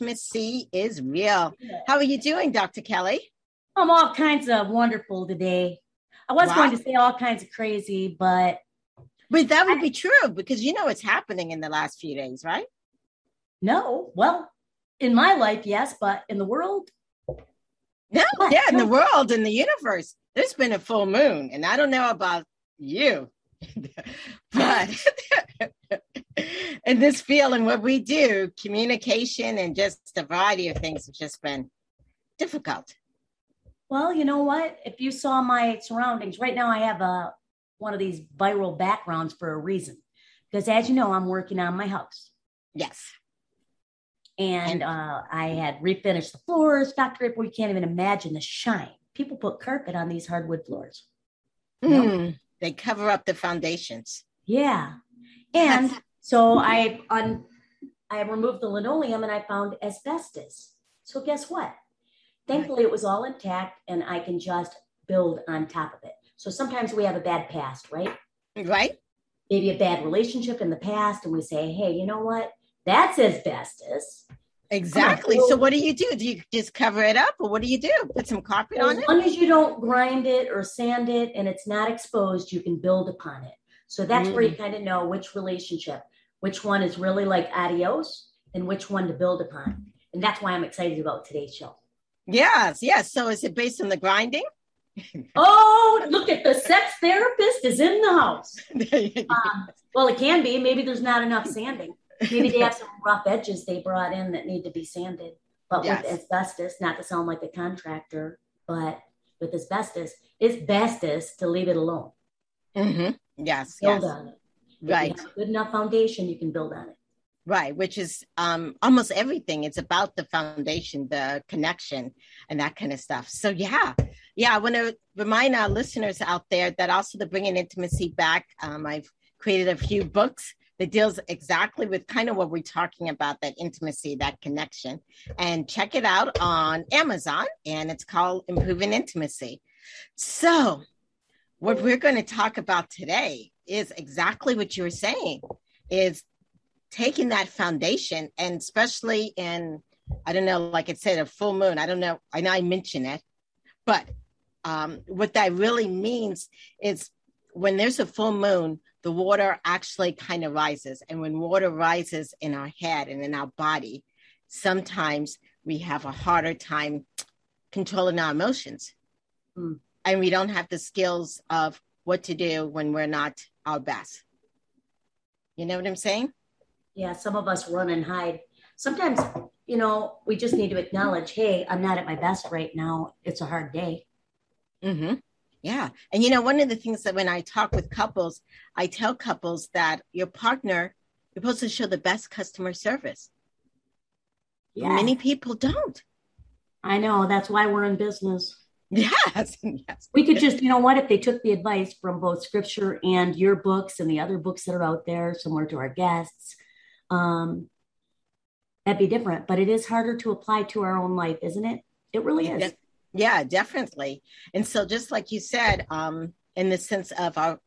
intimacy is real. How are you doing, Dr. Kelly? I'm all kinds of wonderful today. I was Wow. going to say all kinds of crazy, but But that would be true because you know what's happening in the last few days, right? no. Well, in my life, yes, but in the world, No, What? yeah, in the world, in the universe, there's been a full moon, and I don't know about you, but in this field and what we do, communication and just a variety of things have just been difficult. well, you know what? If you saw my surroundings right now, I have a one of these viral backgrounds for a reason. Because as you know, I'm working on my house. Yes. And uh, I had refinished the floors. Dr. April, you can't even imagine the shine. People put carpet on these hardwood floors. Mm, they cover up the foundations. Yeah. And so I on I removed the linoleum and I found asbestos. So guess what? Thankfully it was all intact and I can just build on top of it. So sometimes we have a bad past, right? Right? Maybe a bad relationship in the past and we say, "Hey, you know what? That's asbestos." Exactly. so- what do you do? Do you just cover it up or what do you do? Put some carpet on it. As long as you don't grind it or sand it and it's not exposed, you can build upon it. So that's where you kind of know which relationship, which one is really like adios and which one to build upon. And that's why I'm excited about today's show. Yes, yes. So is it based on the grinding? Oh, look at the sex therapist is in the house. Um, well, it can be. Maybe there's not enough sanding. Maybe they have some rough edges they brought in that need to be sanded. But Yes. with asbestos, not to sound like a contractor, but with asbestos, it's bestest to leave it alone. Mm-hmm. Yes, build yes. on it. If Right. you have a good enough foundation, you can build on it. Right, which is um, almost everything. It's about the foundation, the connection, and that kind of stuff. So, yeah, yeah, I want to remind our listeners out there that also the bringing intimacy back, um, I've created a few books that deals exactly with kind of what we're talking about that intimacy, that connection. And check it out on Amazon, and it's called Improving Intimacy. So, what we're going to talk about today is exactly what you were saying is taking that foundation and especially in i don't know like it said a full moon i don't know i know i mentioned it but um, what that really means is when there's a full moon the water actually kind of rises and when water rises in our head and in our body sometimes we have a harder time controlling our emotions Hmm. and we don't have the skills of what to do when we're not our best you know what i'm saying Yeah, some of us run and hide. Sometimes, you know, we just need to acknowledge, hey, I'm not at my best right now. It's a hard day. hmm Yeah. And you know, one of the things that when I talk with couples, I tell couples that your partner, you're supposed to show the best customer service. Yeah, Many people don't. I know. That's why we're in business. Yes. yes. We could just, you know what, if they took the advice from both scripture and your books and the other books that are out there, similar to our guests, um, that'd be different. But it is harder to apply to our own life, isn't it? It really is. Yeah, definitely. And so just like you said, um, in the sense of our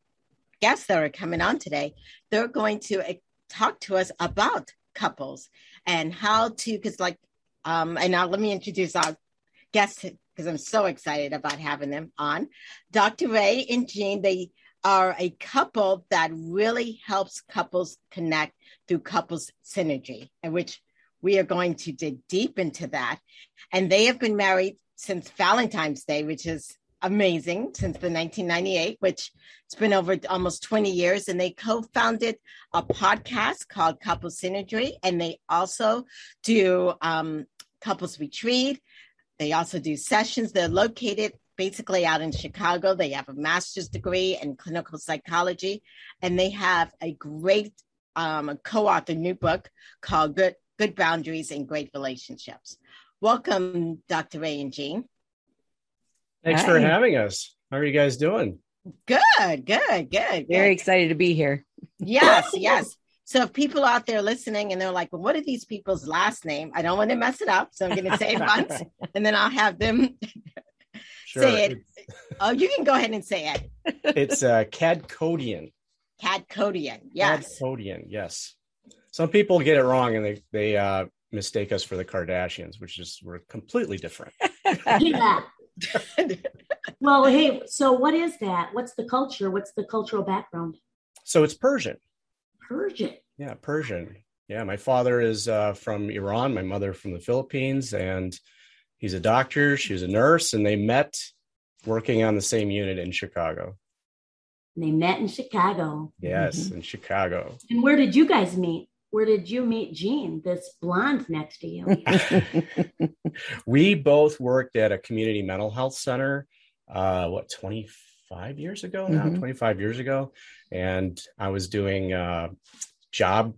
guests that are coming on today, they're going to uh, talk to us about couples and how to, because like, um, and now let me introduce our guests because I'm so excited about having them on. Dr. Ray and Jean, they are a couple that really helps couples connect through couples synergy, and which we are going to dig deep into that. And they have been married since Valentine's Day, which is amazing, since the 1998, which it's been over almost 20 years. And they co-founded a podcast called Couples Synergy, and they also do um, couples retreat they also do sessions. They're located basically out in Chicago. They have a master's degree in clinical psychology, and they have a great um, co-authored new book called Good Good Boundaries and Great Relationships. Welcome, Dr. Ray and Jean. Thanks Hi. for having us. How are you guys doing? Good, good, good. Very excited to be here. Yes, yes. So if people out there listening and they're like, well, what are these people's last name? I don't want to mess it up. So I'm going to say it once and then I'll have them sure. say it. oh, you can go ahead and say it. It's uh, Kadkhodaian. Kadkhodaian, yes. Kadkhodaian, yes. Some people get it wrong and they, they uh, mistake us for the Kardashians, which is we're completely different. yeah. well, hey, so what is that? What's the culture? What's the cultural background? So it's Persian. Persian. Yeah, Persian. Yeah, my father is uh, from Iran, my mother from the Philippines, and he's a doctor. She was a nurse, and they met working on the same unit in Chicago. They met in Chicago. Yes, mm-hmm. in Chicago. And where did you guys meet? Where did you meet Jean, this blonde next to you? we both worked at a community mental health center, uh, what, 25 years ago now? Mm-hmm. 25 years ago and I was doing uh, job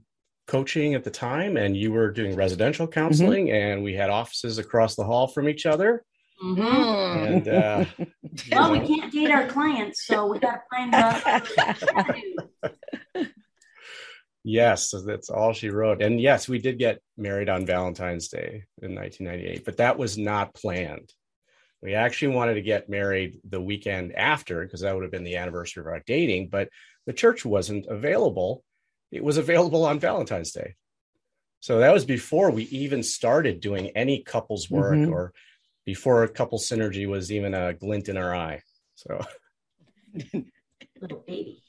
coaching at the time, and you were doing residential mm-hmm. counseling, mm-hmm. and we had offices across the hall from each other. Mm-hmm. And uh, well, know. we can't date our clients, so we got to find the. yes, that's all she wrote. And yes, we did get married on Valentine's Day in 1998, but that was not planned. We actually wanted to get married the weekend after because that would have been the anniversary of our dating, but the church wasn't available. It was available on Valentine's Day. So that was before we even started doing any couples work mm-hmm. or before a couple synergy was even a glint in our eye. So little baby.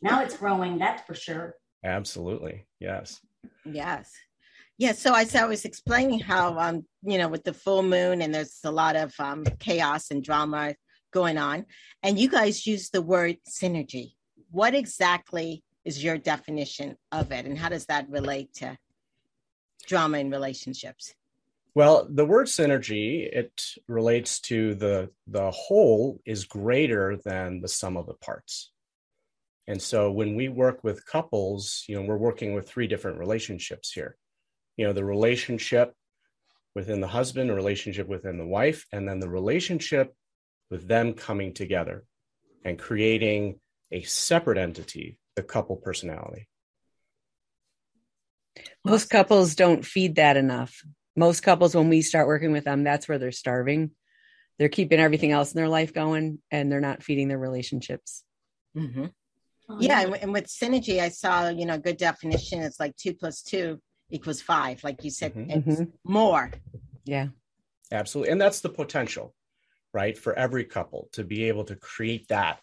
Now it's growing, that's for sure. Absolutely. Yes. Yes. Yeah, so I, I was explaining how, um, you know, with the full moon and there's a lot of um, chaos and drama going on, and you guys use the word synergy. What exactly is your definition of it, and how does that relate to drama in relationships? Well, the word synergy it relates to the the whole is greater than the sum of the parts. And so when we work with couples, you know, we're working with three different relationships here. You know the relationship within the husband a relationship within the wife and then the relationship with them coming together and creating a separate entity the couple personality. Most couples don't feed that enough. Most couples when we start working with them that's where they're starving. They're keeping everything else in their life going and they're not feeding their relationships. Mm-hmm. Yeah, yeah. And, with synergy i saw you know good definition it's like two plus two equals five, like you said, mm-hmm. it's mm-hmm. more. Yeah. Absolutely. And that's the potential, right? For every couple to be able to create that,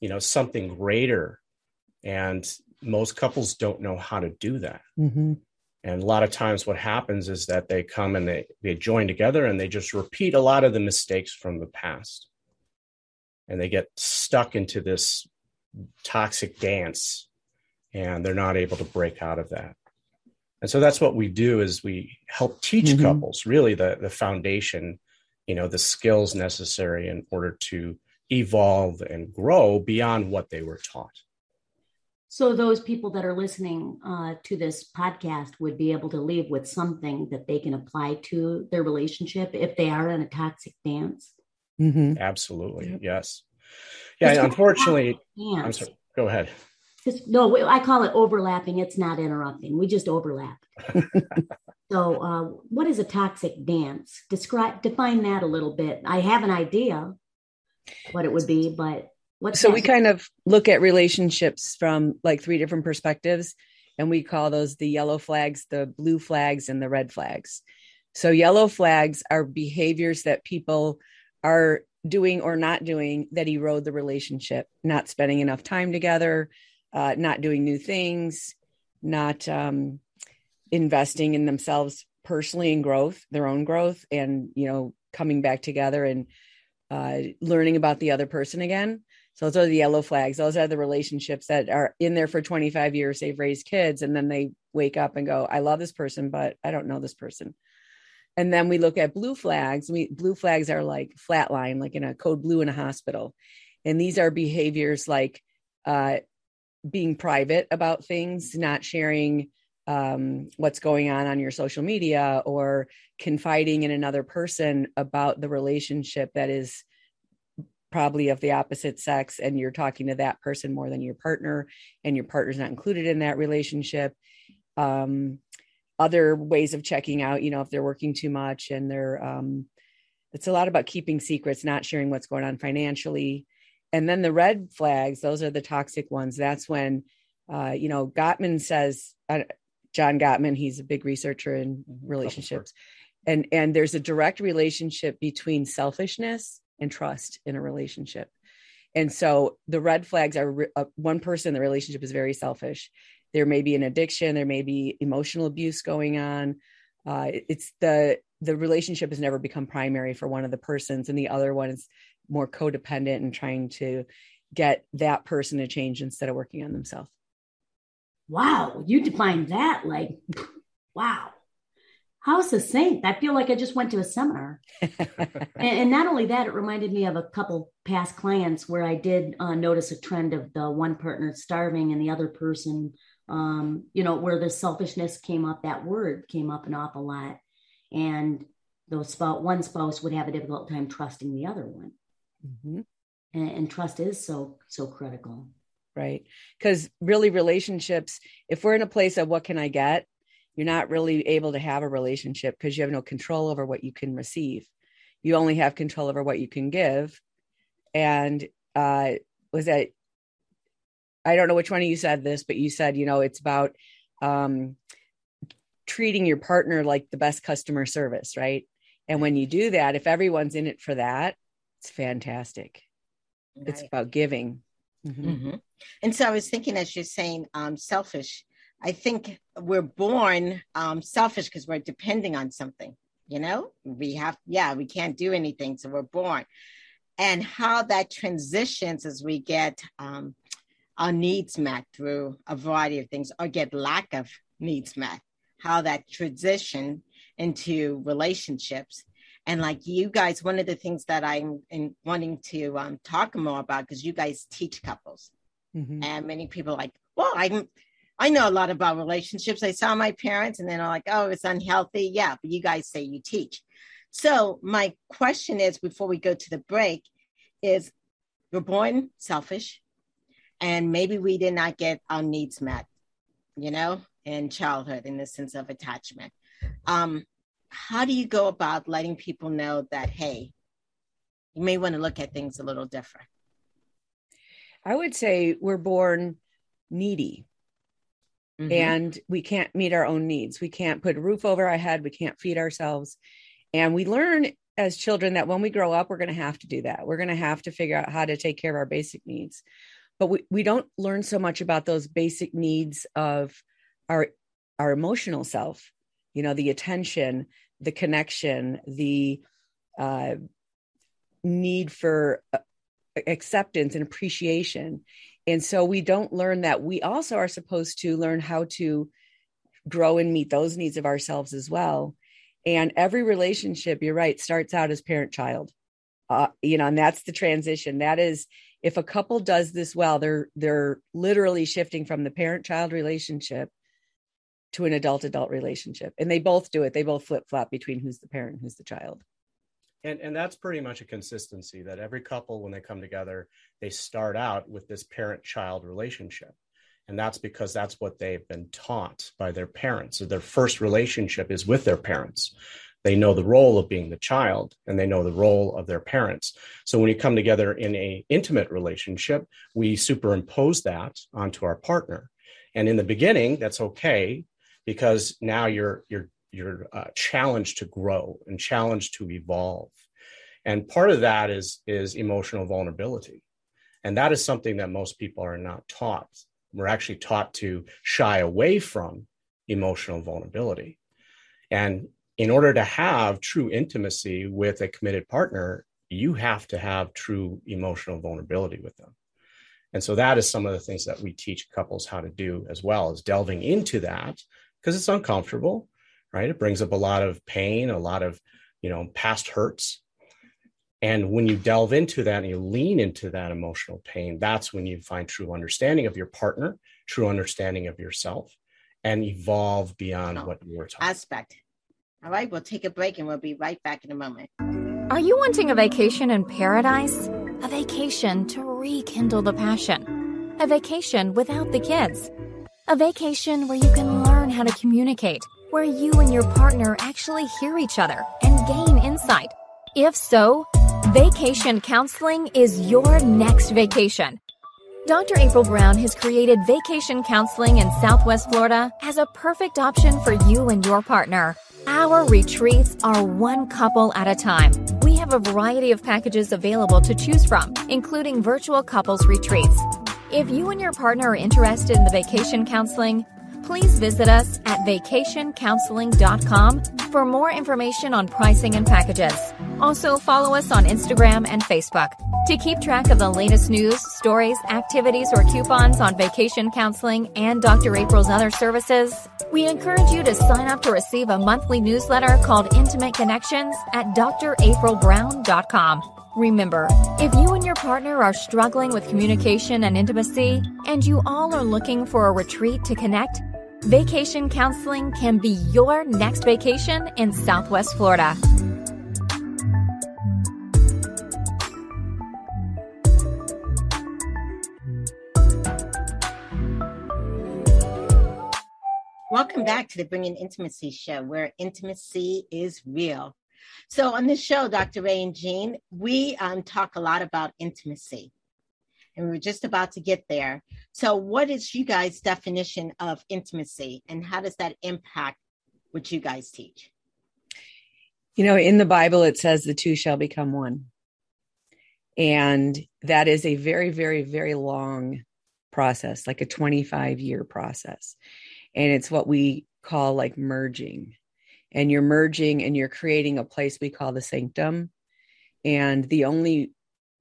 you know, something greater. And most couples don't know how to do that. Mm-hmm. And a lot of times what happens is that they come and they, they join together and they just repeat a lot of the mistakes from the past. And they get stuck into this toxic dance and they're not able to break out of that. And so that's what we do is we help teach mm-hmm. couples really the the foundation you know the skills necessary in order to evolve and grow beyond what they were taught. So those people that are listening uh, to this podcast would be able to leave with something that they can apply to their relationship if they are in a toxic dance? Mm-hmm. absolutely. Yes yeah unfortunately i'm sorry go ahead just no, I call it overlapping. It's not interrupting. We just overlap. so, uh, what is a toxic dance? Describe, define that a little bit. I have an idea what it would be, but what? So we kind of look at relationships from like three different perspectives, and we call those the yellow flags, the blue flags, and the red flags. So yellow flags are behaviors that people are doing or not doing that erode the relationship, not spending enough time together, uh, not doing new things, not um, investing in themselves personally in growth, their own growth, and you know coming back together and uh, learning about the other person again. So those are the yellow flags. Those are the relationships that are in there for 25 years. They've raised kids, and then they wake up and go, "I love this person, but I don't know this person." And then we look at blue flags. We blue flags are like flatline, like in a code blue in a hospital. And these are behaviors like uh, being private about things, not sharing um, what's going on on your social media or confiding in another person about the relationship that is probably of the opposite sex and you're talking to that person more than your partner and your partner's not included in that relationship um, other ways of checking out you know if they're working too much and they're um, it's a lot about keeping secrets not sharing what's going on financially. And then the red flags those are the toxic ones. That's when uh, you know gottman says uh, john gottman he's a big researcher in mm-hmm. relationships. And and there's a direct relationship between selfishness and trust in a relationship. And so the red flags are uh, one person in the relationship is very selfish there may be an addiction there may be emotional abuse going on. Uh, it's the the relationship has never become primary for one of the persons and the other one is more codependent and trying to get that person to change instead of working on themselves. Wow you defined that like wow. How succinct i feel like i just went to a seminar. And, and, not only that it reminded me of a couple past clients where i did uh, notice a trend of the one partner starving and the other person um, you know, where the selfishness came up, that word came up an awful lot. And those spouse, one spouse would have a difficult time trusting the other one. Mm-hmm. And, and trust is so, so critical. Right. Because really, relationships, if we're in a place of what can I get, you're not really able to have a relationship because you have no control over what you can receive. You only have control over what you can give. And uh, was that I don't know which one of you said this, but you said, you know, it's about um, treating your partner like the best customer service, right? And when you do that, if everyone's in it for that, it's fantastic. Right. It's about giving. Mm-hmm. Mm-hmm. And so I was thinking, as you're saying, um, selfish. I think we're born um, selfish because we're depending on something. You know, we have, yeah, we can't do anything, so we're born. And how that transitions as we get um, our needs met through a variety of things or get lack of needs met, how that transition into relationships. And like you guys, one of the things that I'm in wanting to um, talk more about because you guys teach couples, mm-hmm. and many people like, well, I I know a lot about relationships. I saw my parents, and then I'm like, oh, it's unhealthy. Yeah, but you guys say you teach. So my question is, before we go to the break, is we're born selfish, and maybe we did not get our needs met you know in childhood in the sense of attachment. Um, how do you go about letting people know that hey you may want to look at things a little different? I would say we're born needy. Mm-hmm. and we can't meet our own needs. We can't put a roof over our head. We can't feed ourselves. And we learn as children that when we grow up we're going to have to do that. We're going to have to figure out how to take care of our basic needs but we, we don't learn so much about those basic needs of our our emotional self you know the attention the connection the uh, need for uh, acceptance and appreciation. And so we don't learn that. We also are supposed to learn how to grow and meet those needs of ourselves as well. And every relationship you're right starts out as parent child uh, you know and that's the transition. That is if a couple does this well they're they're literally shifting from the parent child relationship to an adult adult relationship. And they both do it. They both flip flop between who's the parent who's the child. And and that's pretty much a consistency that every couple when they come together they start out with this parent child relationship. And that's because that's what they've been taught by their parents. So their first relationship is with their parents they know the role of being the child and they know the role of their parents. So when you come together in a intimate relationship we superimpose that onto our partner. And in the beginning that's okay because now you're you're you're uh, challenged to grow and challenged to evolve. And part of that is is emotional vulnerability. And that is something that most people are not taught. We're actually taught to shy away from emotional vulnerability. And in order to have true intimacy with a committed partner, you have to have true emotional vulnerability with them. And so that is some of the things that we teach couples how to do as well as delving into that because it's uncomfortable, right? It brings up a lot of pain, a lot of, you know, past hurts. And when you delve into that and you lean into that emotional pain, that's when you find true understanding of your partner, true understanding of yourself, and evolve beyond oh, what you were talking. Aspect. All right, we'll take a break and we'll be right back in a moment. Are you wanting a vacation in paradise? A vacation to rekindle the passion. A vacation without the kids. A vacation where you can learn how to communicate, where you and your partner actually hear each other and gain insight. If so, vacation counseling is your next vacation. Dr. April Brown has created vacation counseling in Southwest Florida as a perfect option for you and your partner. Our retreats are one couple at a time. We have a variety of packages available to choose from, including virtual couples retreats. If you and your partner are interested in the vacation counseling, please visit us at vacationcounseling.com for more information on pricing and packages. Also, follow us on Instagram and Facebook. To keep track of the latest news, stories, activities, or coupons on vacation counseling and Dr. April's other services, we encourage you to sign up to receive a monthly newsletter called Intimate Connections at draprilbrown.com. Remember, if you and your partner are struggling with communication and intimacy, and you all are looking for a retreat to connect, vacation counseling can be your next vacation in Southwest Florida. Welcome back to the Bringing Intimacy Show, where intimacy is real. So, on this show, Dr. Ray and Jean, we um, talk a lot about intimacy, and we're just about to get there. So, what is you guys' definition of intimacy, and how does that impact what you guys teach? You know, in the Bible, it says the two shall become one. And that is a very, very, very long process, like a 25 year process and it's what we call like merging and you're merging and you're creating a place we call the sanctum and the only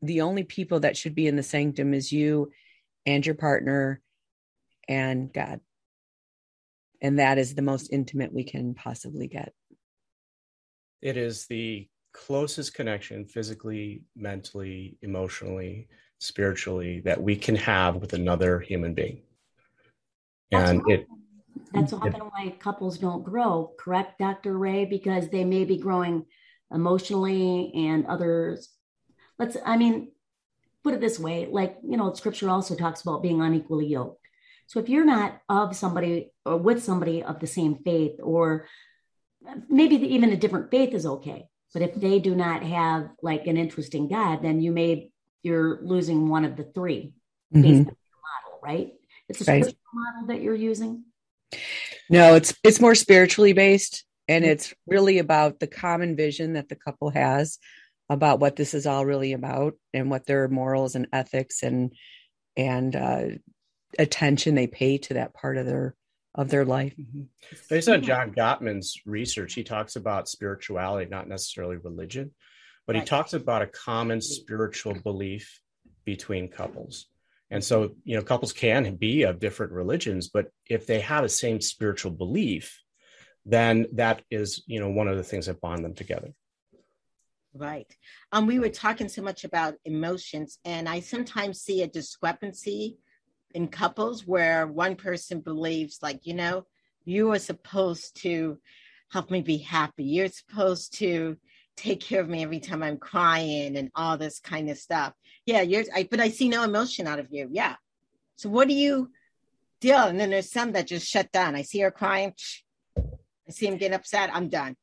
the only people that should be in the sanctum is you and your partner and god and that is the most intimate we can possibly get it is the closest connection physically mentally emotionally spiritually that we can have with another human being and it that's often why couples don't grow, correct, Dr. Ray? Because they may be growing emotionally and others. Let's, I mean, put it this way like, you know, scripture also talks about being unequally yoked. So if you're not of somebody or with somebody of the same faith, or maybe even a different faith is okay. But if they do not have like an interest in God, then you may, you're losing one of the 3 mm-hmm. based on your model, right? It's a right. model that you're using. No, it's it's more spiritually based and it's really about the common vision that the couple has about what this is all really about and what their morals and ethics and and uh, attention they pay to that part of their of their life. Mm-hmm. Based on John Gottman's research, he talks about spirituality, not necessarily religion, but he talks about a common spiritual belief between couples. And so, you know, couples can be of different religions, but if they have the same spiritual belief, then that is, you know, one of the things that bond them together. Right. Um, we were talking so much about emotions, and I sometimes see a discrepancy in couples where one person believes, like, you know, you are supposed to help me be happy. You're supposed to take care of me every time I'm crying and all this kind of stuff. Yeah, you're I but I see no emotion out of you. Yeah. So what do you deal? And then there's some that just shut down. I see her crying. I see him getting upset. I'm done.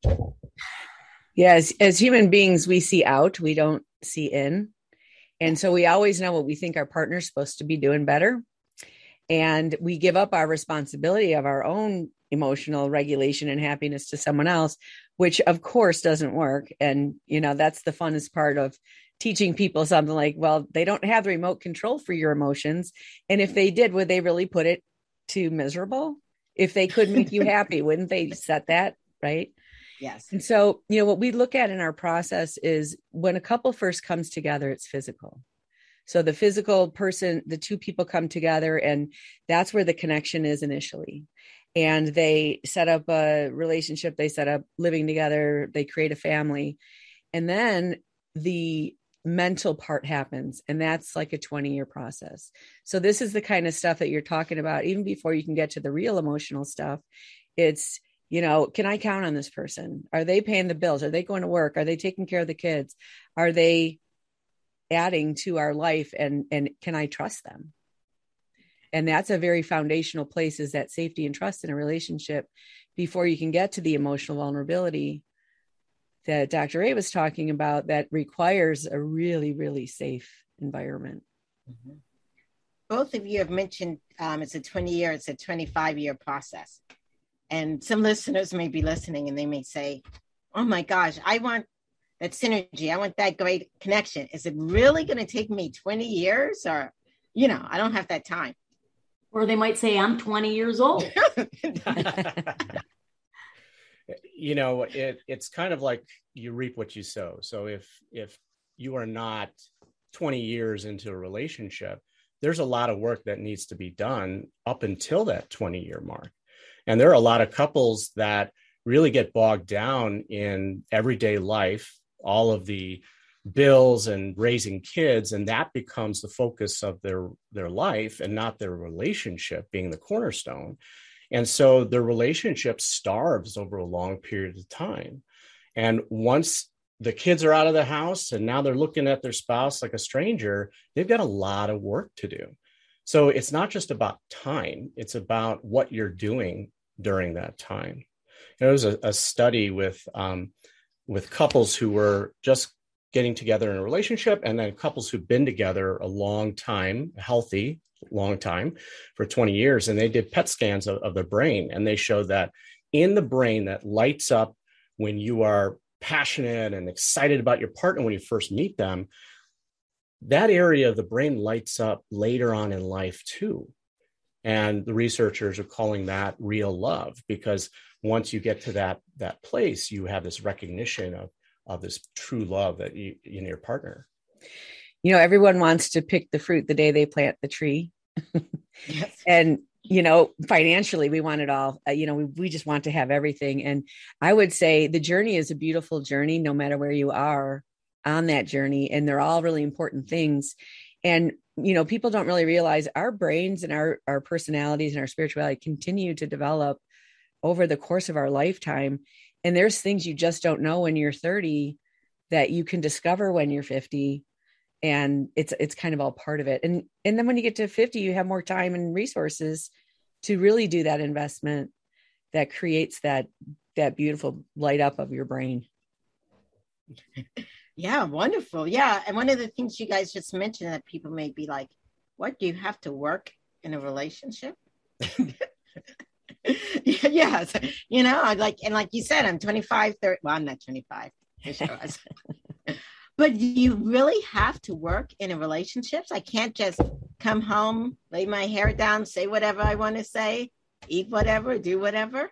Yes, as human beings, we see out, we don't see in. And so we always know what we think our partner's supposed to be doing better. And we give up our responsibility of our own emotional regulation and happiness to someone else which of course doesn't work and you know that's the funnest part of teaching people something like well they don't have the remote control for your emotions and if they did would they really put it to miserable if they could make you happy wouldn't they set that right yes. And so you know what we look at in our process is when a couple first comes together it's physical. So the physical person the two people come together and that's where the connection is initially. And they set up a relationship they set up living together they create a family. And then the mental part happens and that's like a 20 year process. So this is the kind of stuff that you're talking about. Even before you can get to the real emotional stuff it's you know can i count on this person are they paying the bills are they going to work are they taking care of the kids are they adding to our life and and can i trust them and that's a very foundational place is that safety and trust in a relationship before you can get to the emotional vulnerability that Dr. A was talking about that requires a really, really safe environment. Mm-hmm. Both of you have mentioned um, it's a 20 year, it's a 25 year process. And some listeners may be listening and they may say, oh my gosh, I want that synergy. I want that great connection. Is it really going to take me 20 years or, you know, I don't have that time. Or they might say, I'm 20 years old. you know, it, it's kind of like you reap what you sow. So if, if you are not 20 years into a relationship, there's a lot of work that needs to be done up until that 20 year mark. And there are a lot of couples that really get bogged down in everyday life, all of the bills and raising kids and that becomes the focus of their their life and not their relationship being the cornerstone. And so their relationship starves over a long period of time. And once the kids are out of the house and now they're looking at their spouse like a stranger they've got a lot of work to do so it's not just about time it's about what you're doing during that time. There was a, a study with um, with couples who were just getting together in a relationship and then couples who've been together a long time healthy long time for 20 years and they did pet scans of, of the brain and they showed that in the brain that lights up when you are passionate and excited about your partner when you first meet them that area of the brain lights up later on in life too. And the researchers are calling that real love because once you get to that that place you have this recognition of of this true love that you in your partner. You know everyone wants to pick the fruit the day they plant the tree. Yes. and you know financially we want it all. Uh, you know we, we just want to have everything. And i would say the journey is a beautiful journey no matter where you are on that journey and they're all really important things. And you know people don't really realize our brains and our our personalities and our spirituality continue to develop over the course of our lifetime. And there's things you just don't know when you're 30 that you can discover when you're 50 and it's it's kind of all part of it. And and then when you get to 50 you have more time and resources to really do that investment that creates that that beautiful light up of your brain yeah wonderful yeah and one of the things you guys just mentioned that people may be like what do you have to work in a relationship yes, you know, like and like you said, I'm 25, 30. Well, I'm not 25. but you really have to work in a relationship? I can't just come home, lay my hair down, say whatever I want to say, eat whatever, do whatever.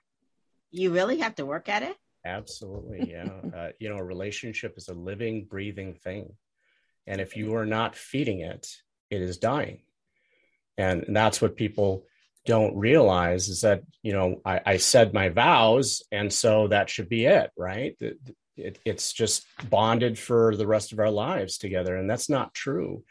You really have to work at it. Absolutely, yeah. uh, you know, a relationship is a living, breathing thing, and if you are not feeding it, it is dying, and that's what people don't realize is that you know I, I said my vows and so that should be it right? It, it, it's just bonded for the rest of our lives together and that's not true.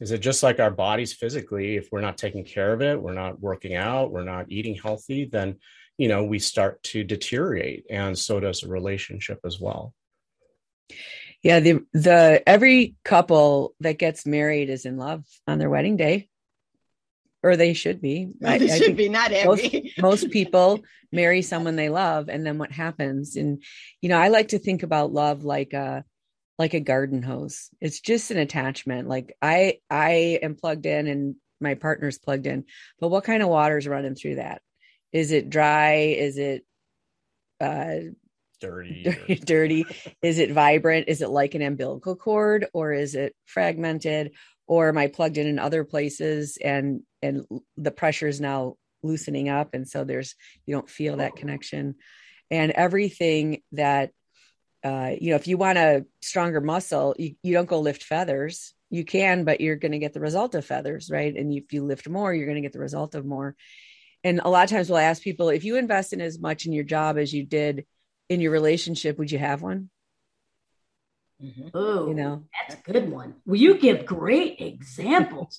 Is it just like our bodies physically if we're not taking care of it we're not working out we're not eating healthy then you know we start to deteriorate and so does a relationship as well yeah the the every couple that gets married is in love on their wedding day or they should be. I, they should be not every. Most, most people marry someone they love, and then what happens? And you know, I like to think about love like a like a garden hose. It's just an attachment. Like I I am plugged in, and my partner's plugged in. But what kind of water is running through that? Is it dry? Is it uh, dirty? Dirty, dirty. is it vibrant? Is it like an umbilical cord, or is it fragmented? or am I plugged in in other places and and the pressure is now loosening up and so there's you don't feel that connection and everything that uh, you know if you want a stronger muscle you, you don't go lift feathers you can but you're going to get the result of feathers right and if you lift more you're going to get the result of more And a lot of times we'll ask people if you invest in as much in your job as you did in your relationship, would you have one? Mm-hmm. Oh, you know, that's a good one. Well, you give great examples.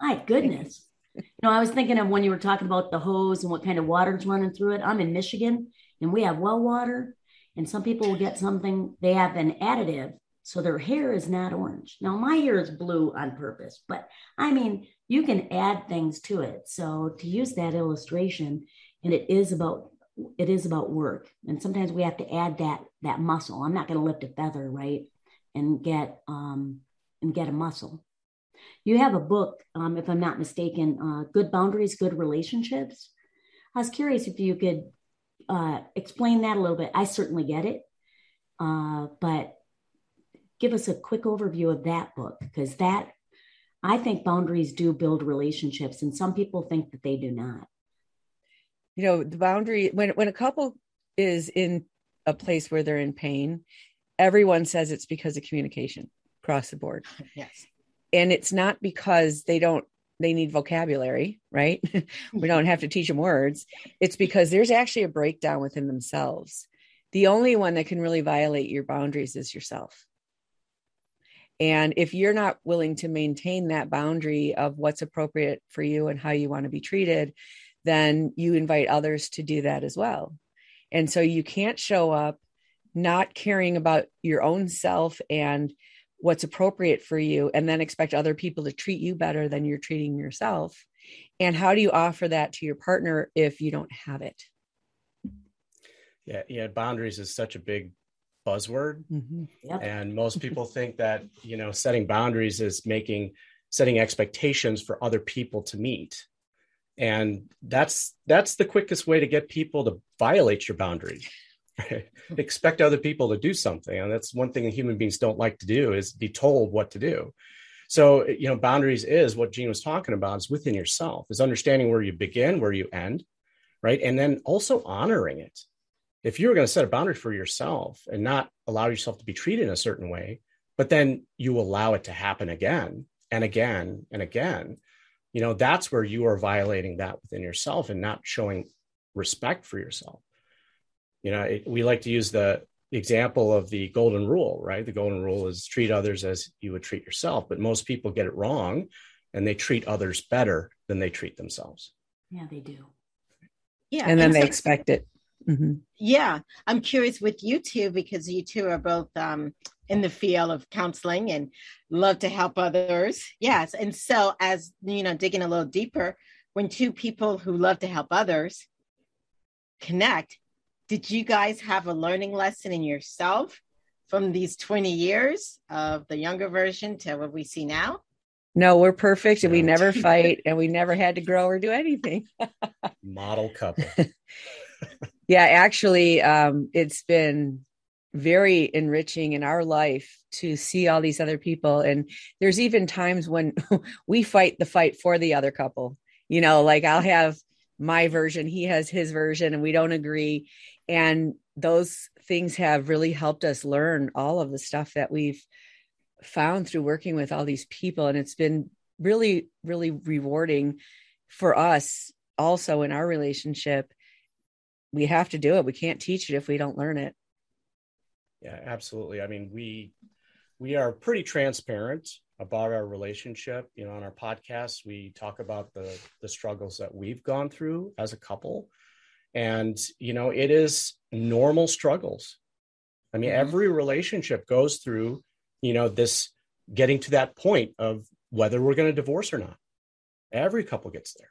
My goodness. You know, I was thinking of when you were talking about the hose and what kind of water's running through it. I'm in Michigan and we have well water, and some people will get something, they have an additive, so their hair is not orange. Now, my hair is blue on purpose, but I mean, you can add things to it. So, to use that illustration, and it is about it is about work and sometimes we have to add that that muscle i'm not going to lift a feather right and get um, and get a muscle. You have a book, um, if I'm not mistaken, uh, "Good Boundaries, Good Relationships." I was curious if you could uh, explain that a little bit. I certainly get it, uh, but give us a quick overview of that book because that I think boundaries do build relationships, and some people think that they do not. You know, the boundary when when a couple is in a place where they're in pain, everyone says it's because of communication across the board. Yes. And it's not because they don't they need vocabulary, right? we don't have to teach them words. It's because there's actually a breakdown within themselves. The only one that can really violate your boundaries is yourself. And if you're not willing to maintain that boundary of what's appropriate for you and how you want to be treated, then you invite others to do that as well. And so you can't show up not caring about your own self and what's appropriate for you and then expect other people to treat you better than you're treating yourself and how do you offer that to your partner if you don't have it yeah yeah boundaries is such a big buzzword. Mm-hmm. yep. and most people think that you know setting boundaries is making setting expectations for other people to meet. And that's that's the quickest way to get people to violate your boundaries expect other people to do something. And that's one thing that human beings don't like to do is be told what to do. So you know boundaries is what Jean was talking about is within yourself is understanding where you begin where you end right? And then also honoring it if you're going to set a boundary for yourself and not allow yourself to be treated in a certain way but then you allow it to happen again and again and again you know that's where you are violating that within yourself and not showing respect for yourself. You know it, we like to use the example of the golden rule right? The golden rule is treat others as you would treat yourself but most people get it wrong and they treat others better than they treat themselves. Yeah they do. Yeah and then and they expect it mm-hmm. yeah i'm curious with you two because you two are both um, in the field of counseling and love to help others yes and so as you know digging a little deeper when two people who love to help others connect did you guys have a learning lesson in yourself from these 20 years of the younger version to what we see now? No, we're perfect and we never fight and we never had to grow or do anything. Model couple. yeah, actually, um, it's been very enriching in our life to see all these other people. And there's even times when we fight the fight for the other couple. You know, like I'll have my version, he has his version, and we don't agree and those things have really helped us learn all of the stuff that we've found through working with all these people and it's been really really rewarding for us also in our relationship we have to do it. We can't teach it if we don't learn it. Yeah absolutely. I mean we we are pretty transparent about our relationship. You know on our podcast we talk about the the struggles that we've gone through as a couple. And you know it is normal struggles. I mean mm-hmm. every relationship goes through you know this getting to that point of whether we're going to divorce or not. Every couple gets there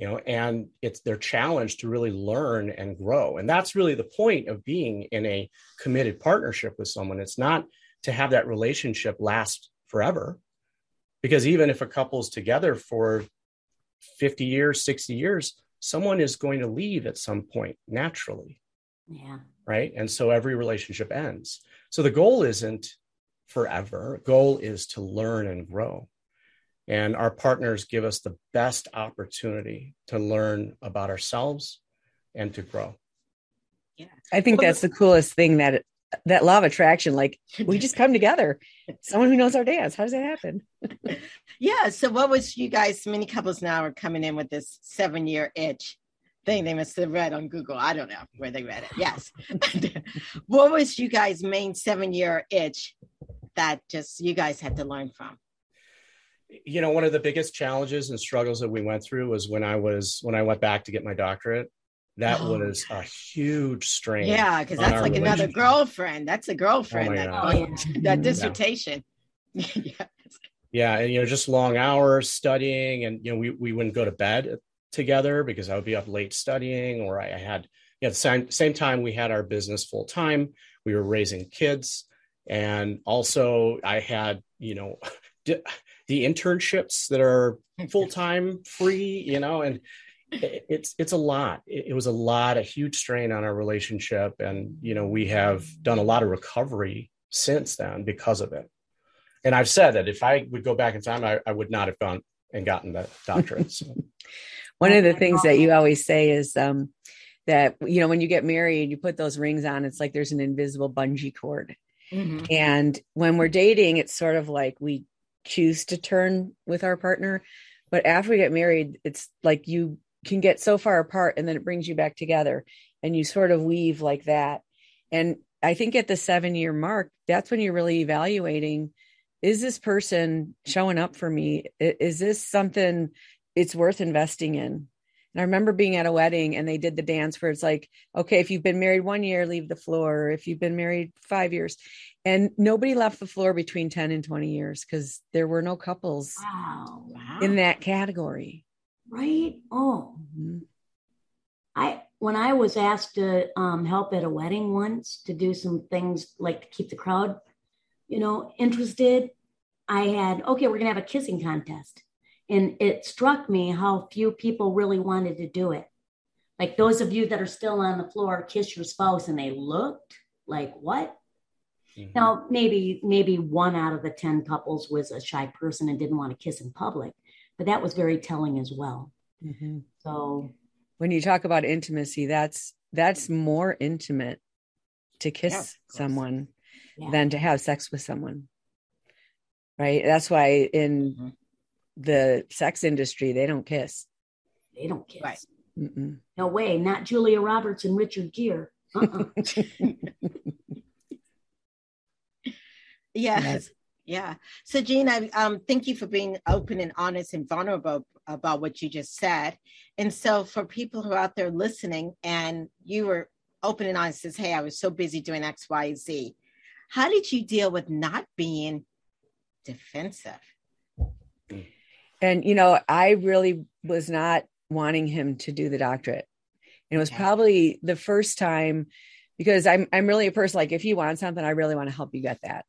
you know and it's their challenge to really learn and grow and that's really the point of being in a committed partnership with someone it's not to have that relationship last forever because even if a couple's together for 50 years 60 years someone is going to leave at some point naturally. Yeah. Right. And so every relationship ends. So the goal isn't forever. Goal is to learn and grow. And our partners give us the best opportunity to learn about ourselves and to grow. Yeah. I think well, that's the coolest thing that that law of attraction. Like we just come together. Someone who knows our dance. How does that happen? yeah. So what was you guys? Many couples now are coming in with this seven year itch thing they must have read on Google. I don't know where they read it. Yes. what was you guys' main seven year itch that just you guys had to learn from? You know, one of the biggest challenges and struggles that we went through was when I was when I went back to get my doctorate. That oh, was a huge strain. Yeah, because that's like another girlfriend. That's a oh girlfriend. Oh that, oh, that dissertation. yeah. Yeah, and you know, just long hours studying, and you know, we we wouldn't go to bed together because I would be up late studying, or I had, you know, the same, same time we had our business full time. We were raising kids. And also, I had, you know, the internships that are full time free, you know, and it's it's a lot it, was a lot a huge strain on our relationship and you know we have done a lot of recovery since then because of it and i've said that if i would go back in time i, I would not have gone and gotten that doctorate so. One of the things that you always say is um, that you know when you get married, you put those rings on. It's like there's an invisible bungee cord, mm-hmm. and when we're dating, it's sort of like we choose to turn with our partner, but after we get married, it's like you can get so far apart, and then it brings you back together, and you sort of weave like that. And I think at the seven year mark, that's when you're really evaluating is this person showing up for me? Is this something it's worth investing in. And I remember being at a wedding and they did the dance where it's like, okay, if you've been married one year, leave the floor. If you've been married five years, and nobody left the floor between 10 and 20 years because there were no couples wow. in that category. Right. Oh, mm-hmm. I, when I was asked to um, help at a wedding once to do some things like to keep the crowd, you know, interested, I had, okay, we're going to have a kissing contest. And it struck me how few people really wanted to do it. Like those of you that are still on the floor, kiss your spouse, and they looked like, what? Mm-hmm. Now, maybe maybe one out of the 10 couples was a shy person and didn't want to kiss in public, but that was very telling as well. Mm-hmm. So when you talk about intimacy, that's that's more intimate to kiss yeah, someone yeah. than to have sex with someone. Right. That's why in mm-hmm the sex industry, they don't kiss. They don't kiss. Right. No way. Not Julia Roberts and Richard Gere. Uh-uh. yes. Yeah. So, Jean, I um, thank you for being open and honest and vulnerable about what you just said. And so, for people who are out there listening, and you were open and honest, says, "Hey, I was so busy doing X, Y, Z." How did you deal with not being defensive? And you know i really was not wanting him to do the doctorate. And it was probably the first time because i'm i'm really a person like if you want something i really want to help you get that.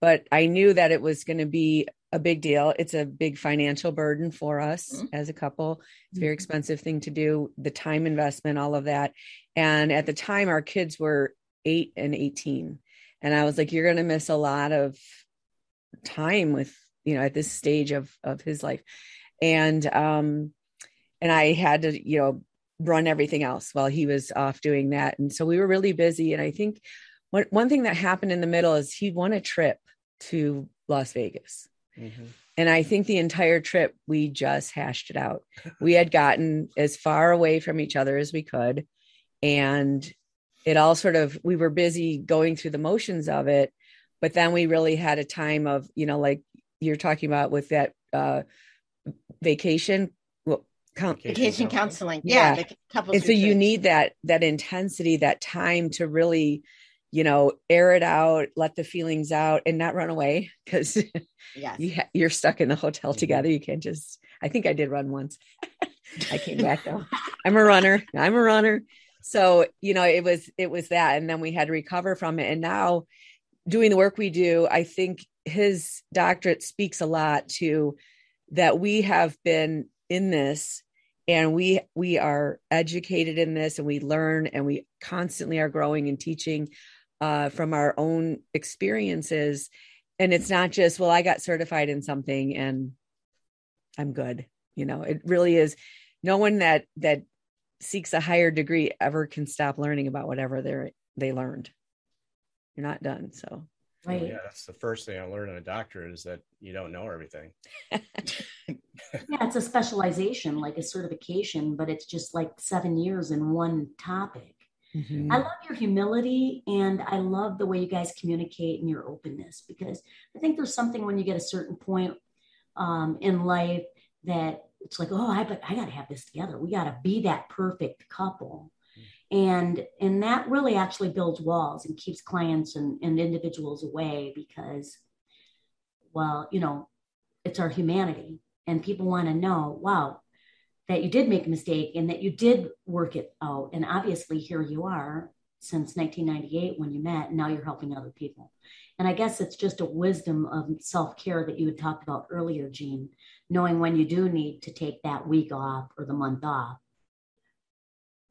But i knew that it was going to be a big deal. It's a big financial burden for us mm-hmm. as a couple. It's a very mm-hmm. expensive thing to do the time investment all of that. And at the time our kids were 8 and 18 and i was like you're going to miss a lot of time with you know at this stage of of his life. And um and i had to you know run everything else while he was off doing that. And so we were really busy. And i think one, one thing that happened in the middle is he won a trip to las vegas. Mm-hmm. and i think the entire trip we just hashed it out. We had gotten as far away from each other as we could. And it all sort of we were busy going through the motions of it but then we really had a time of you know like you're talking about with that uh, vacation well count, vacation counseling. yeah, yeah. and so you need that that intensity that time to really you know air it out let the feelings out and not run away because yes. you ha- you're stuck in the hotel mm-hmm. together. You can't just i think i did run once. I came back though. I'm a runner. I'm a runner. So you know it was it was that. And then we had to recover from it. And now doing the work we do i think his doctorate speaks a lot to that we have been in this and we we are educated in this and we learn and we constantly are growing and teaching uh, from our own experiences. And it's not just well i got certified in something and i'm good. You know it really is. No one that that seeks a higher degree ever can stop learning about whatever they're they learned you're not done. So Right. Oh, yeah, that's the first thing I learned in a doctor is that you don't know everything. Yeah, it's a specialization, like a certification, but it's just like seven years in one topic. Mhm. I love your humility and I love the way you guys communicate and your openness because I think there's something when you get a certain point um, in life that it's like, oh, I but I got to have this together. We got to be that perfect couple, and and that really actually builds walls and keeps clients and, and individuals away because, well, you know, it's our humanity and people want to know, wow, that you did make a mistake and that you did work it out. And obviously, here you are since 1998 when you met, now you're helping other people. And I guess it's just a wisdom of self care that you had talked about earlier, Jean, knowing when you do need to take that week off or the month off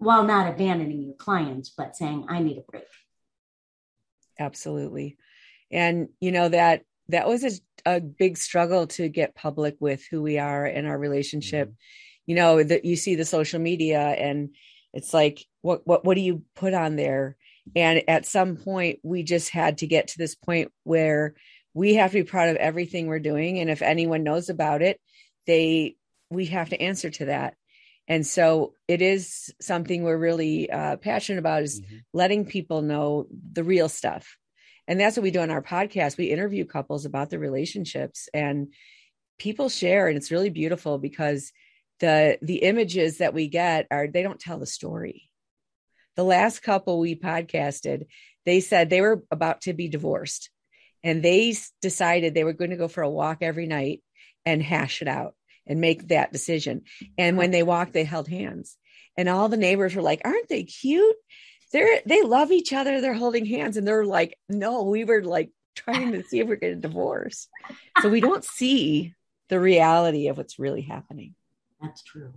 while not abandoning your clients, but saying, I need a break. absolutely. And you know that that was a, a big struggle to get public with who we are and our relationship. Mm-hmm. You know that you see the social media and it's like what what what do you put on there? And at some point we just had to get to this point where we have to be proud of everything we're doing. And if anyone knows about it they we have to answer to that and so it is something we're really uh, passionate about is Mhm. letting people know the real stuff. And that's what we do on our podcast. We interview couples about the relationships and people share and it's really beautiful because the the images that we get are they don't tell the story. The last couple we podcasted they said they were about to be divorced and they decided they were going to go for a walk every night and hash it out and make that decision and when they walked they held hands and all the neighbors were like aren't they cute they're they love each other they're holding hands and they're like no we were like trying to see if we're going to divorce so we don't see the reality of what's really happening That's true.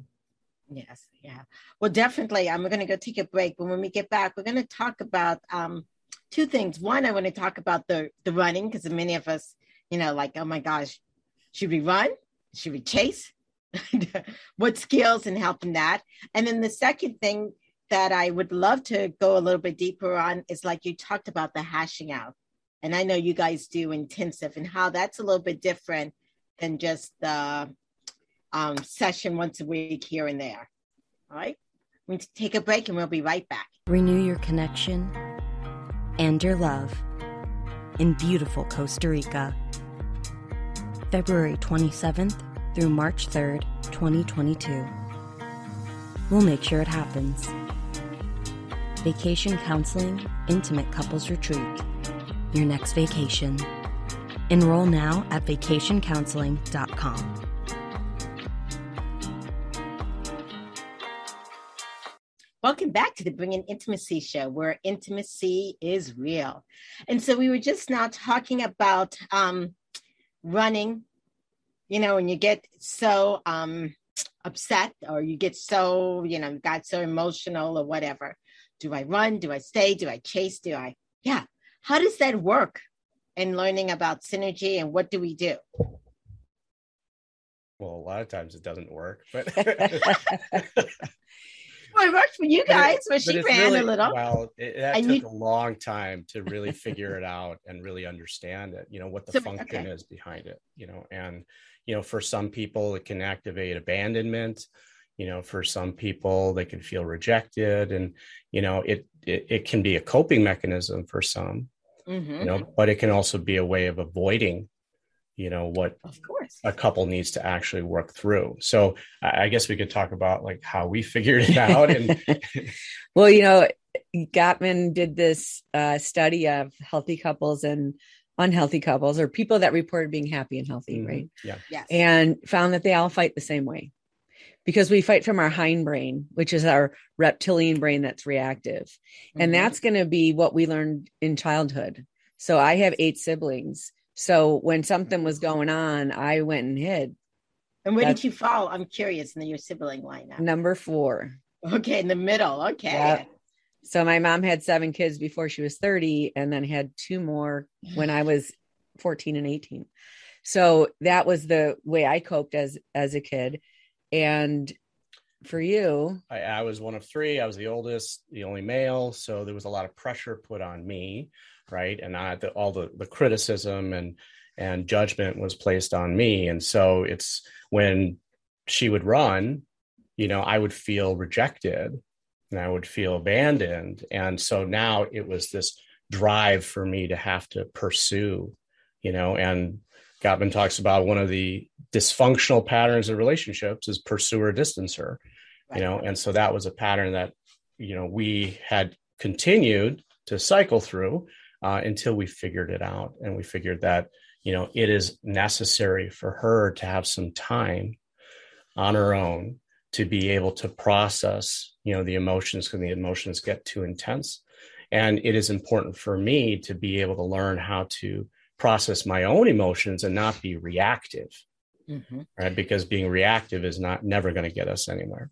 Yes, yeah. Well, definitely. I'm going to go take a break, but when we get back, we're going to talk about um, two things. One, I want to talk about the the running because many of us, you know, like, oh my gosh, should we run? Should we chase? what skills and help in that? And then the second thing that I would love to go a little bit deeper on is like you talked about the hashing out, and I know you guys do intensive and how that's a little bit different than just the um, session once a week here and there. All right. We need to take a break and we'll be right back. Renew your connection and your love in beautiful Costa Rica. February 27th through March 3rd, 2022. We'll make sure it happens. Vacation Counseling Intimate Couples Retreat. Your next vacation. Enroll now at vacationcounseling.com. Welcome back to the Bringing Intimacy Show, where intimacy is real. And so we were just now talking about um, running. You know, when you get so um, upset or you get so, you know, got so emotional or whatever. Do I run? Do I stay? Do I chase? Do I? Yeah. How does that work in learning about synergy and what do we do? Well, a lot of times it doesn't work, but Well, it worked for you But it- guys, but she but ran really- a little. Well, it, that And took you- a long time to really figure it out and really understand it. You know what the So, function okay. is behind it. You know, and you know, for some people, it can activate abandonment. You know, for some people, they can feel rejected, and you know, it it, it can be a coping mechanism for some. Mhm. You know, but it can also be a way of avoiding. You know what Of course. a couple needs to actually work through. So I I guess we could talk about like how we figured it out and well, you know, Gottman did this uh, study of healthy couples and unhealthy couples or people that reported being happy and healthy, Mhm. right? Yeah. Yes. And found that they all fight the same way because we fight from our hindbrain, which is our reptilian brain that's reactive. And Mhm. that's going to be what we learned in childhood. So I have eight siblings. So when something was mm-hmm. going on, I went and hid. And where That's- did you fall? I'm curious in your sibling lineup. Number four. Okay, in the middle. Okay. Yep. So my mom had seven kids before she was 30 and then had two more when I was 14 and 18. So that was the way I coped as as a kid. And for you, I, I was one of three. I was the oldest, the only male. So there was a lot of pressure put on me. Right? And I, the, all the the criticism and and judgment was placed on me. And so it's when she would run you know i would feel rejected and i would feel abandoned. And so now it was this drive for me to have to pursue you know and gottman talks about one of the dysfunctional patterns of relationships is pursuer distancer right. you know and so that was a pattern that you know we had continued to cycle through uh, until we figured it out and we figured that you know it is necessary for her to have some time on her own to be able to process you know the emotions when the emotions get too intense. And it is important for me to be able to learn how to process my own emotions and not be reactive mm-hmm. right? Because being reactive is not never going to get us anywhere.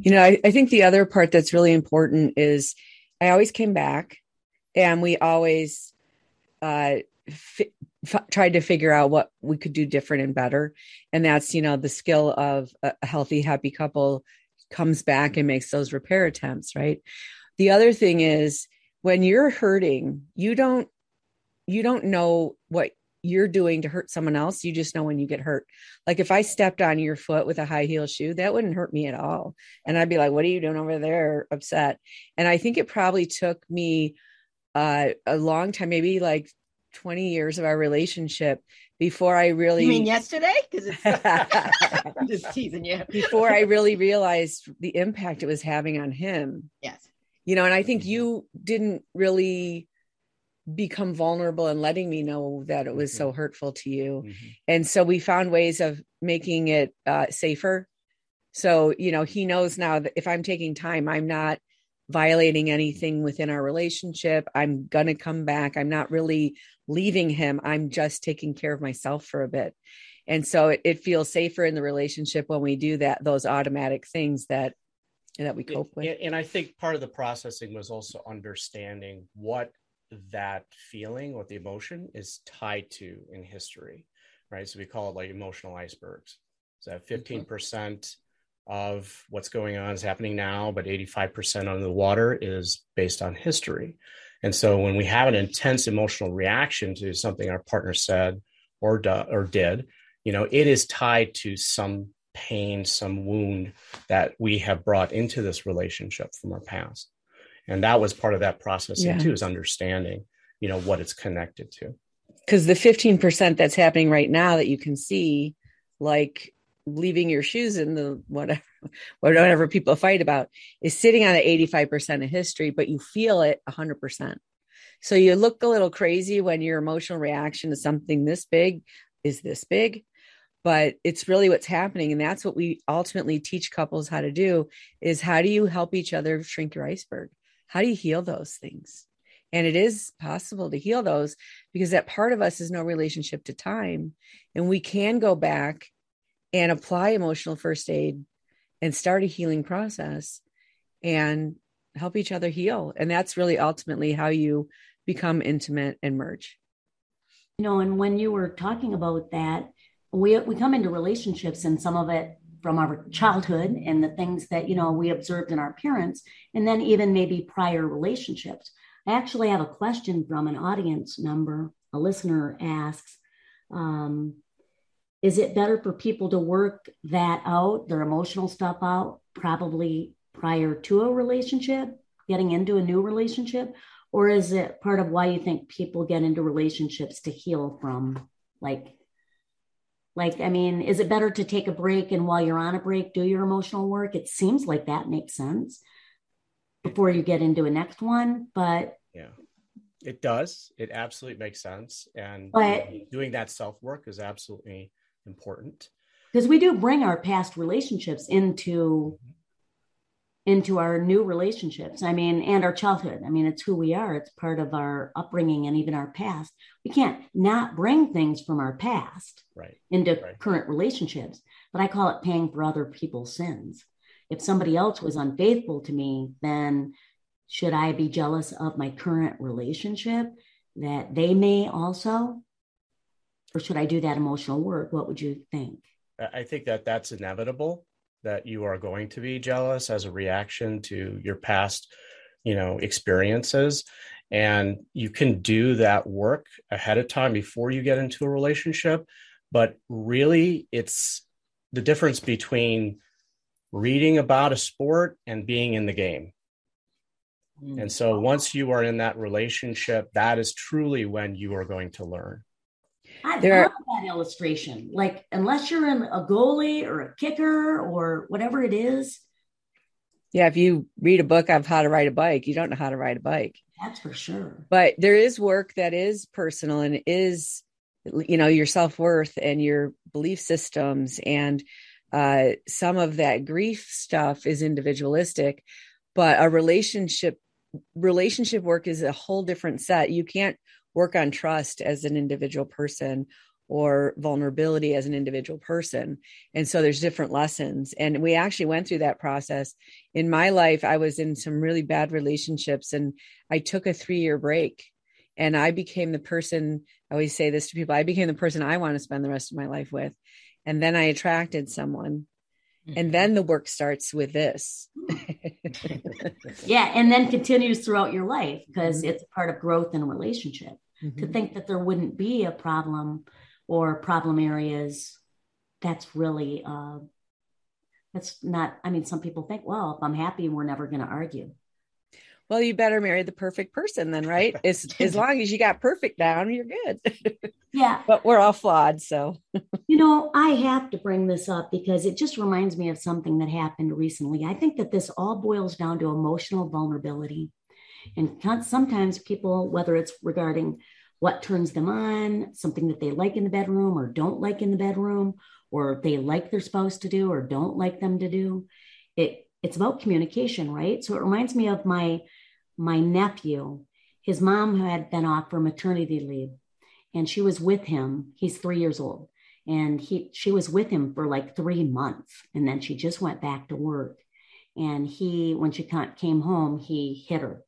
You know I, I think the other part that's really important is i always came back and we always uh, fi- f- tried to figure out what we could do different and better. And that's you know the skill of a healthy happy couple comes back and makes those repair attempts right? The other thing is when you're hurting you don't you don't know what you're doing to hurt someone else. You just know when you get hurt. Like if i stepped on your foot with a high heel shoe that wouldn't hurt me at all. And i'd be like what are you doing over there? Upset. And i think it probably took me uh, a long time maybe like 20 years of our relationship before I really You mean yesterday? Because I'm just teasing you. before I really realized the impact it was having on him. Yes. You know, and I think you didn't really become vulnerable and letting me know that it was mm-hmm. so hurtful to you. Mm-hmm. And so we found ways of making it uh, safer. So, you know, he knows now that if I'm taking time, I'm not violating anything within our relationship. I'm going to come back. I'm not really leaving him. I'm just taking care of myself for a bit. And so it, it feels safer in the relationship when we do that, those automatic things that that we cope with. And I think part of the processing was also understanding what that feeling, what the emotion is tied to in history, right? So we call it like emotional icebergs. So that 15% mm-hmm. percent of what's going on is happening now, but 85% on the water is based on history. And so when we have an intense emotional reaction to something our partner said or, do, or did, you know, it is tied to some pain, some wound that we have brought into this relationship from our past. And that was part of that processing yeah. too, is understanding, you know, what it's connected to. Because the 15% that's happening right now that you can see, like leaving your shoes in the whatever whatever people fight about is sitting on the 85% of history but you feel it 100% so you look a little crazy when your emotional reaction to something this big is this big but it's really what's happening. And that's what we ultimately teach couples how to do is how do you help each other shrink your iceberg? How do you heal those things? And it is possible to heal those because that part of us is no relationship to time. And we can go back and apply emotional first aid and start a healing process and help each other heal. And that's really ultimately how you become intimate and merge. You know, and when you were talking about that, we we come into relationships and some of it from our childhood and the things that you know we observed in our parents and then even maybe prior relationships. I actually have a question from an audience member. A listener asks, um, is it better for people to work that out, their emotional stuff out, probably prior to a relationship, getting into a new relationship? Or is it part of why you think people get into relationships to heal from? Like, like, I mean, is it better to take a break and while you're on a break, do your emotional work? It seems like that makes sense before you get into a next one. But yeah, it does. It absolutely makes sense. And but, doing that self work is absolutely important. Because we do bring our past relationships into mm-hmm. into our new relationships i mean and our childhood. I mean it's who we are. It's part of our upbringing and even our past. We can't not bring things from our past right. into right. current relationships but i call it paying for other people's sins. If somebody else was unfaithful to me then should i be jealous of my current relationship that they may also or should I do that emotional work? What would you think? I think that that's inevitable that you are going to be jealous as a reaction to your past, you know, experiences. And you can do that work ahead of time before you get into a relationship. But really, it's the difference between reading about a sport and being in the game. Mm. And so once you are in that relationship, that is truly when you are going to learn. I there love are, that illustration. Like, unless you're in a goalie or a kicker or whatever it is. Yeah, if you read a book of how to ride a bike, you don't know how to ride a bike. That's for sure. But there is work that is personal and is, you know, your self worth and your belief systems. And uh, some of that grief stuff is individualistic, but a relationship relationship work is a whole different set. You can't work on trust as an individual person or vulnerability as an individual person. And so there's different lessons. And we actually went through that process. In my life, I was in some really bad relationships and I took a three year break and I became the person. I always say this to people I became the person I want to spend the rest of my life with. And then I attracted someone and then the work starts with this yeah and then continues throughout your life because mm-hmm. it's part of growth in a relationship mm-hmm. to think that there wouldn't be a problem or problem areas that's really uh that's not i mean some people think well if i'm happy we're never going to argue. Well you better marry the perfect person then right? As as long as you got perfect down you're good. Yeah. But we're all flawed so. You know i have to bring this up because it just reminds me of something that happened recently. I think that this all boils down to emotional vulnerability and sometimes people whether it's regarding what turns them on something that they like in the bedroom or don't like in the bedroom or they like their spouse to do or don't like them to do it it's about communication, right? So it reminds me of my my nephew. His mom had been off for maternity leave and she was with him. He's 3 years old and he she was with him for like 3 months and then she just went back to work. And he when she came home, he hit her.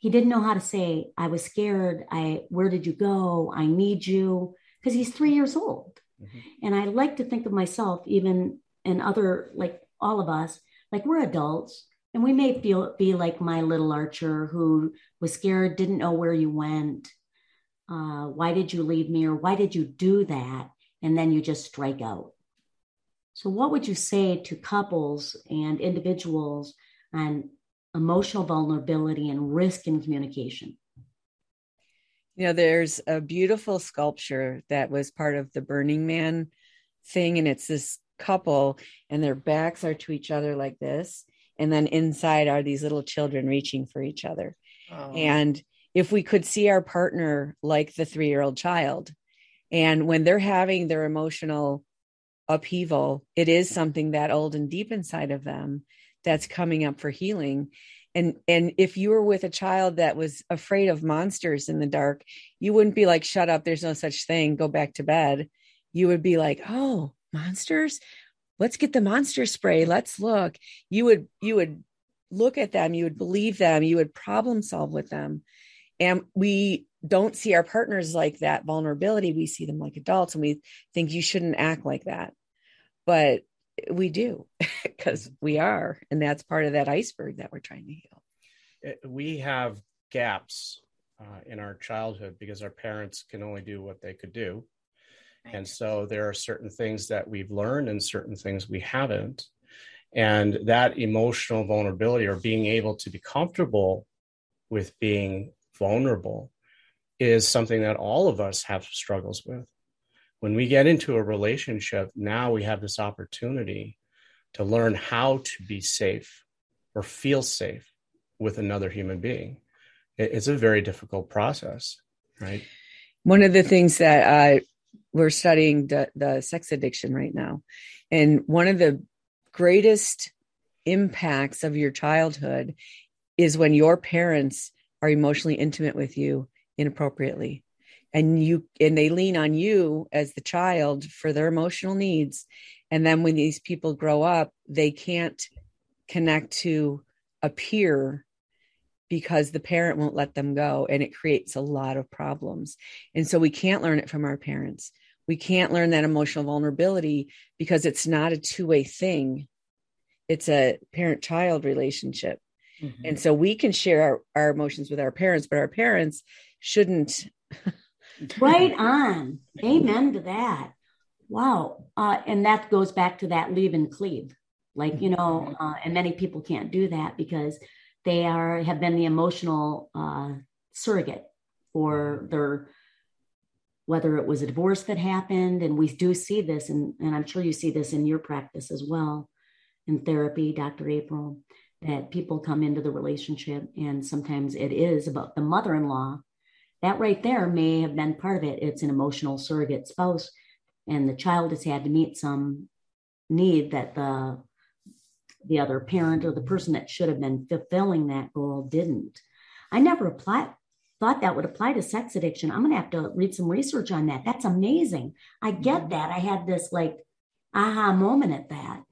He didn't know how to say, I was scared. I where did you go? I need you because he's 3 years old. Mm-hmm. And I like to think of myself even and other like all of us, like we're adults and we may feel be like my little archer who was scared, didn't know where you went. Uh, why did you leave me or why did you do that? And then you just strike out. So, what would you say to couples and individuals on emotional vulnerability and risk in communication? You know, there's a beautiful sculpture that was part of the Burning Man thing, and it's this couple and their backs are to each other like this and then inside are these little children reaching for each other oh. and if we could see our partner like the 3-year-old child and when they're having their emotional upheaval it is something that old and deep inside of them that's coming up for healing. And and if you were with a child that was afraid of monsters in the dark you wouldn't be like shut up there's no such thing go back to bed. You would be like oh monsters? Let's get the monster spray let's look. You would you would look at them you would believe them you would problem solve with them. And we don't see our partners like that vulnerability. We see them like adults and we think you shouldn't act like that. But we do because we are and that's part of that iceberg that we're trying to heal we have gaps uh, in our childhood because our parents can only do what they could do and so there are certain things that we've learned and certain things we haven't. And that emotional vulnerability or being able to be comfortable with being vulnerable is something that all of us have struggles with. When we get into a relationship, now we have this opportunity to learn how to be safe or feel safe with another human being. It's a very difficult process, right? One of the things that uh, we're studying the, the sex addiction right now. And one of the greatest impacts of your childhood is when your parents are emotionally intimate with you inappropriately and you and they lean on you as the child for their emotional needs and then when these people grow up they can't connect to a peer because the parent won't let them go and it creates a lot of problems. And so we can't learn it from our parents. We can't learn that emotional vulnerability because it's not a two way thing, it's a parent child relationship. Mm-hmm. And so we can share our, our emotions with our parents, but our parents shouldn't. right on. Amen to that. Wow. Uh, and that goes back to that leave and cleave. Like, you know, uh, and many people can't do that because they are have been the emotional uh, surrogate for their whether it was a divorce that happened and we do see this and, and i'm sure you see this in your practice as well in therapy dr april that people come into the relationship and sometimes it is about the mother-in-law that right there may have been part of it. It's an emotional surrogate spouse and the child has had to meet some need that the the other parent or the person that should have been fulfilling that goal didn't. I never applied thought that would apply to sex addiction. I'm going to have to read some research on that. That's amazing. I get that. I had this like aha moment at that.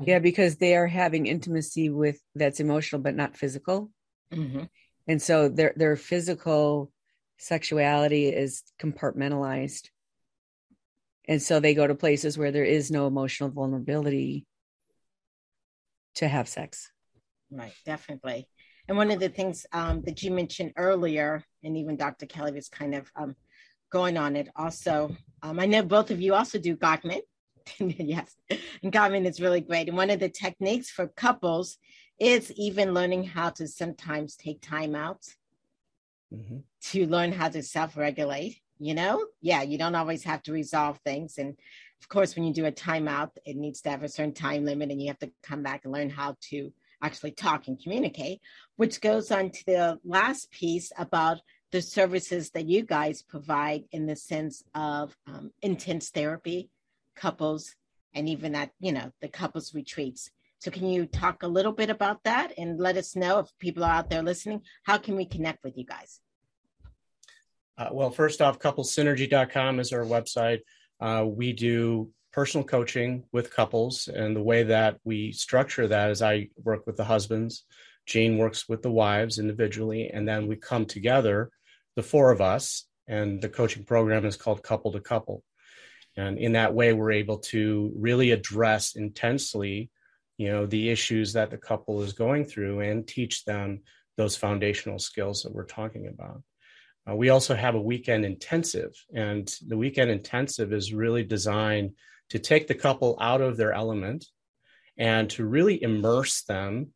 Yeah because they are having intimacy with that's emotional but not physical. Mm-hmm. And so their their physical sexuality is compartmentalized. And so they go to places where there is no emotional vulnerability to have sex. Right definitely. And one of the things um, that you mentioned earlier and even dr kelly was kind of um, going on it also um, i know both of you also do gottman. Yes, and Gottman is really great. And one of the techniques for couples is even learning how to sometimes take time out mm-hmm. to learn how to self regulate. You know, yeah, you don't always have to resolve things. And of course, when you do a timeout, it needs to have a certain time limit and you have to come back and learn how to actually talk and communicate, which goes on to the last piece about the services that you guys provide in the sense of um, intense therapy couples and even that, you know the couples retreats so can you talk a little bit about that and let us know if people are out there listening? How can we connect with you guys? Uh, well first off couplessynergy.com is our website. Uh, we do personal coaching with couples and the way that we structure that is i work with the husbands jane works with the wives individually and then we come together the four of us and the coaching program is called couple to couple. And in that way we're able to really address intensely you know the issues that the couple is going through and teach them those foundational skills that we're talking about. Uh, we also have a weekend intensive and the weekend intensive is really designed to take the couple out of their element and to really immerse them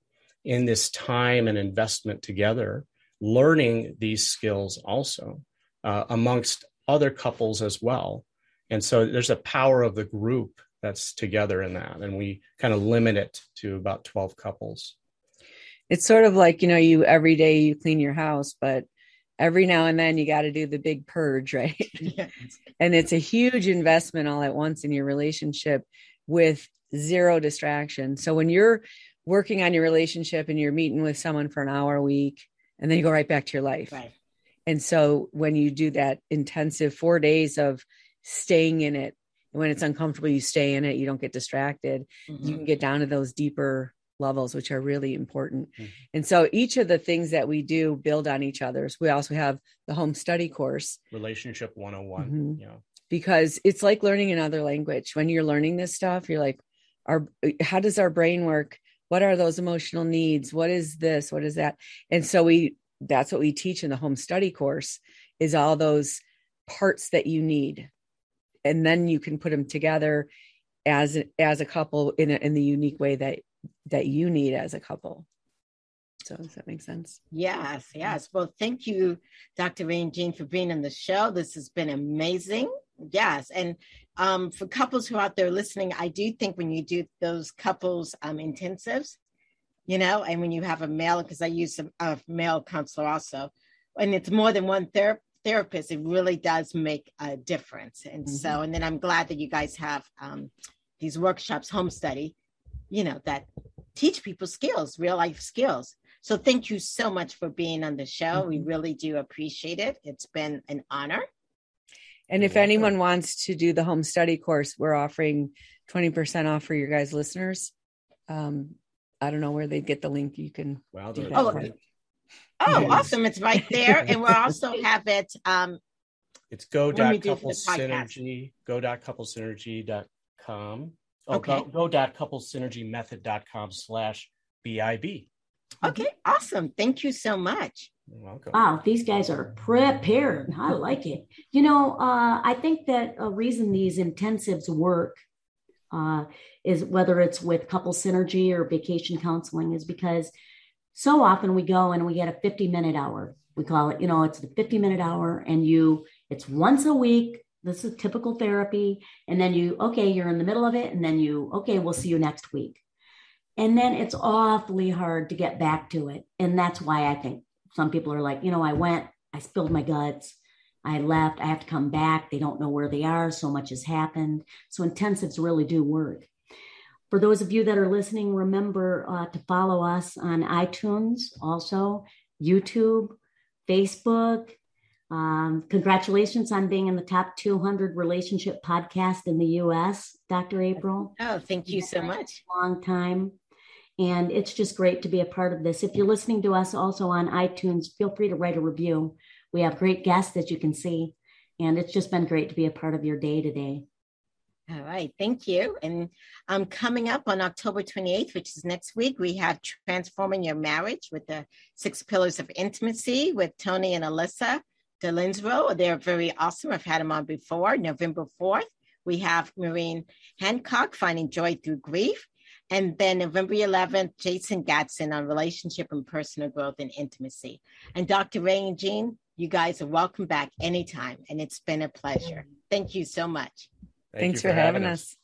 in this time and investment together learning these skills also uh, amongst other couples as well. And so there's a power of the group that's together in that and we kind of limit it to about 12 couples it's sort of like you know you every day you clean your house but every now and then you got to do the big purge right yes. and it's a huge investment all at once in your relationship with zero distraction so when you're working on your relationship and you're meeting with someone for an hour a week and then you go right back to your life right. and so when you do that intensive four days of staying in it. When it's uncomfortable, you stay in it. You don't get distracted. Mm-hmm. You can get down to those deeper levels, which are really important. Mm-hmm. And so each of the things that we do build on each other's. We also have the home study course, Relationship 101. Mm-hmm. Yeah. Because it's like learning another language. When you're learning this stuff, you're like, our how does our brain work? What are those emotional needs? What is this? What is that? And so we that's what we teach in the home study course is all those parts that you need and then you can put them together as as a couple in a, in the unique way that that you need as a couple. So does that make sense? Yes yes. Well thank you dr Ray and Jean for being on the show. This has been amazing. Yes and um, for couples who are out there listening i do think when you do those couples um, intensives you know and when you have a male because i use a, a male counselor also and it's more than one therapist therapist, it really does make a difference. And mm-hmm. so, and then I'm glad that you guys have um, these workshops, home study, you know, that teach people skills, real life skills. So thank you so much for being on the show. Mm-hmm. We really do appreciate it. It's been an honor. And if anyone wants to do the home study course, we're offering 20% off for your guys listeners. Um, I don't know where they'd get the link. You can. Wow, do that. Oh, Oh, yes. awesome. It's right there. And we'll also have it. Um, it's go.couplesynergy, go.couplesynergy.com. Oh, okay. go, go.couplesynergymethod.com slash BIB. Okay, awesome. Thank you so much. You're welcome. Wow, these guys are prepared. I like it. You know, uh, I think that a reason these intensives work uh, is whether it's with couple synergy or vacation counseling is because so often we go and we get a 50 minute hour. We call it, you know, it's the 50 minute hour, and you, it's once a week. This is typical therapy. And then you, okay, you're in the middle of it. And then you, okay, we'll see you next week. And then it's awfully hard to get back to it. And that's why I think some people are like, you know, I went, I spilled my guts. I left. I have to come back. They don't know where they are. So much has happened. So intensives really do work. For those of you that are listening, remember uh, to follow us on iTunes, also YouTube, Facebook. Um, congratulations on being in the top 200 relationship podcast in the U.S., Dr. April. Oh, thank you so much. Long time. And it's just great to be a part of this. If you're listening to us also on iTunes, feel free to write a review. We have great guests that you can see. And it's just been great to be a part of your day today. All right, thank you. And um, coming up on October 28th, which is next week, we have Transforming Your Marriage with the Six Pillars of Intimacy with Tony and Alisa DiLorenzo. They're very awesome. I've had them on before. November 4th, we have Maureen Hancock, Finding Joy Through Grief. And then November 11th, Jason Gatson on relationship and personal growth and intimacy. And Dr. Ray and Jean, you guys are welcome back anytime. And it's been a pleasure. Thank you so much. Thank Thanks you for, having us.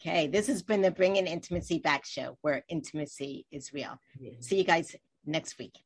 Okay, this has been the Bringing Intimacy Back show where intimacy is real. See you guys next week.